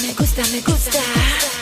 Nuevas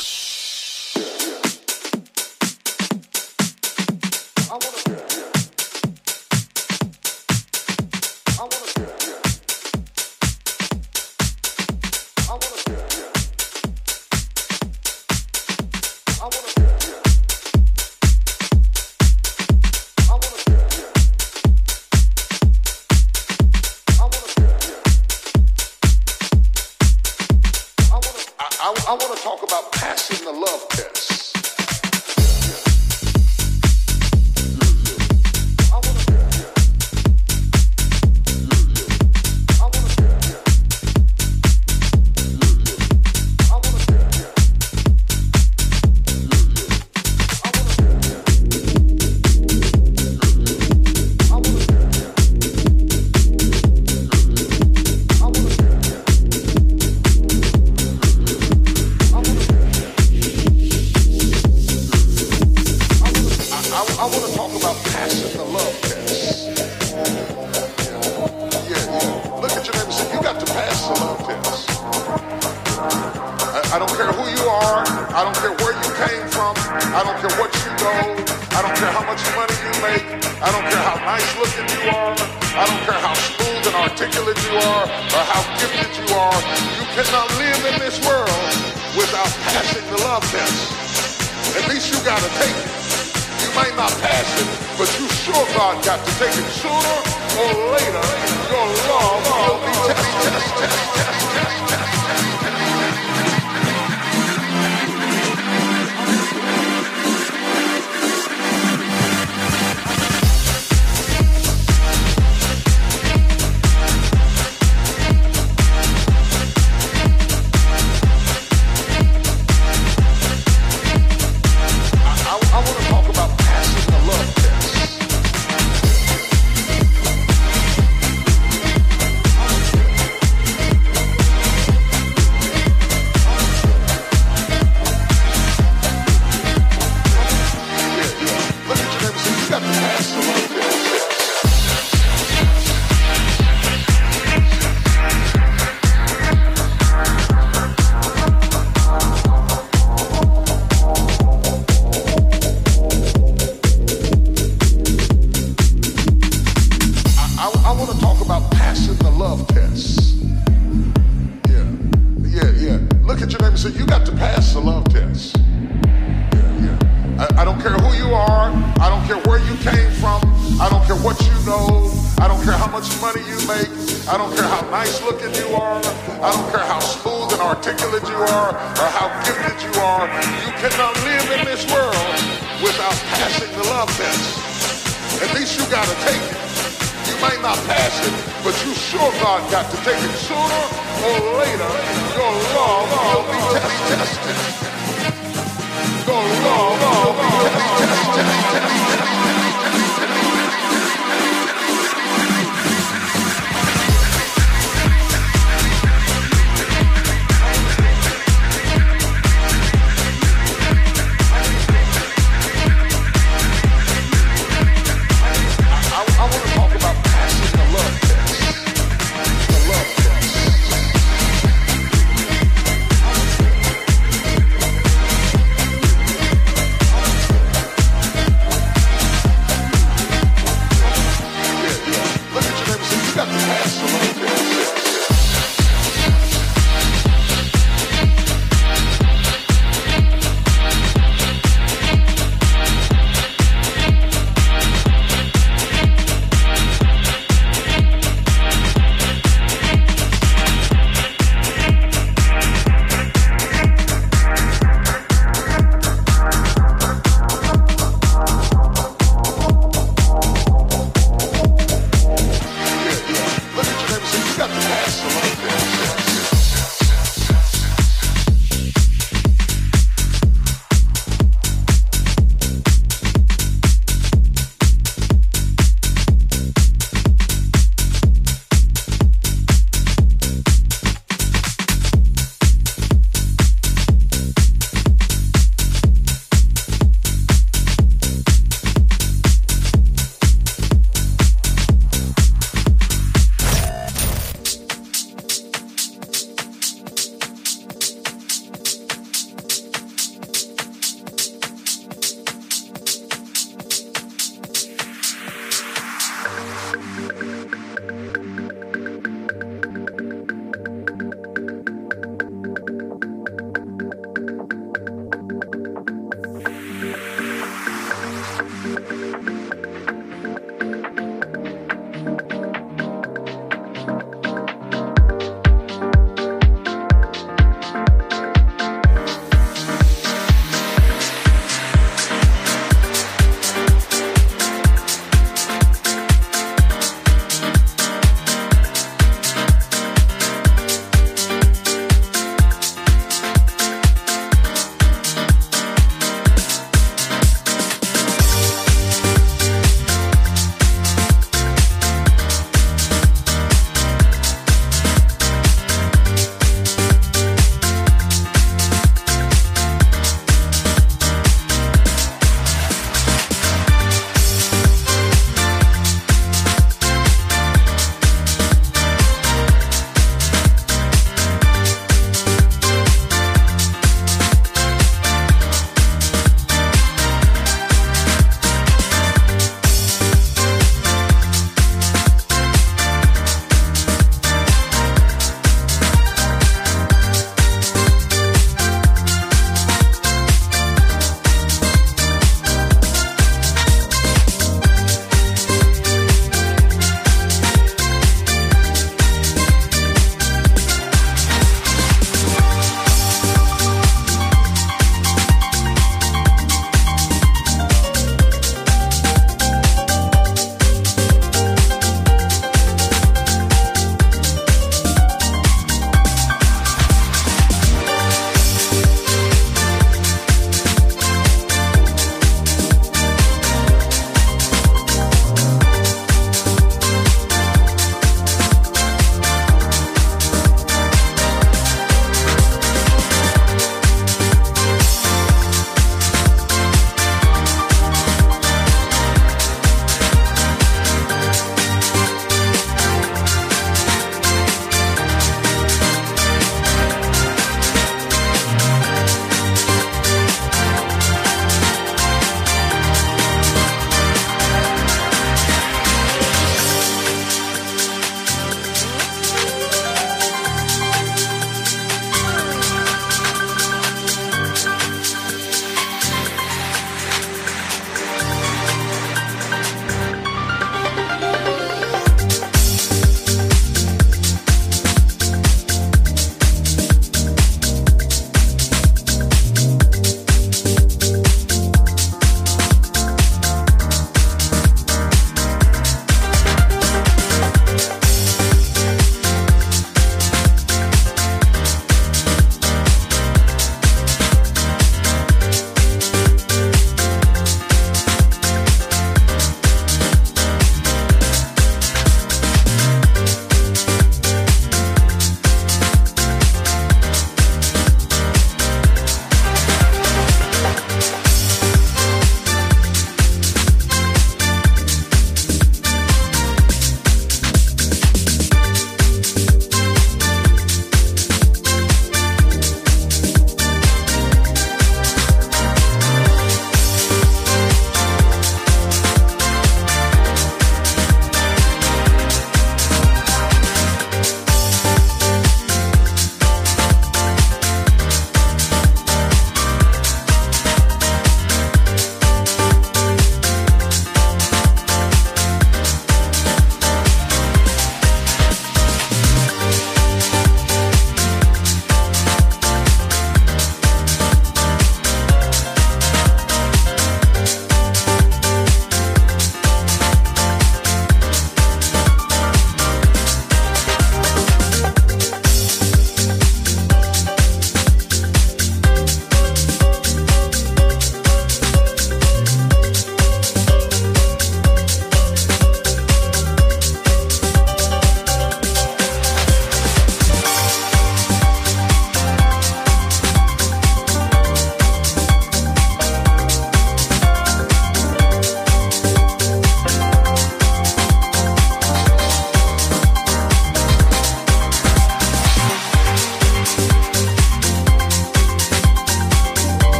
passion. without passing the love test. At least you got to take it. You might not pass it, but you sure God got to take it. Sooner or later, your love will be tested.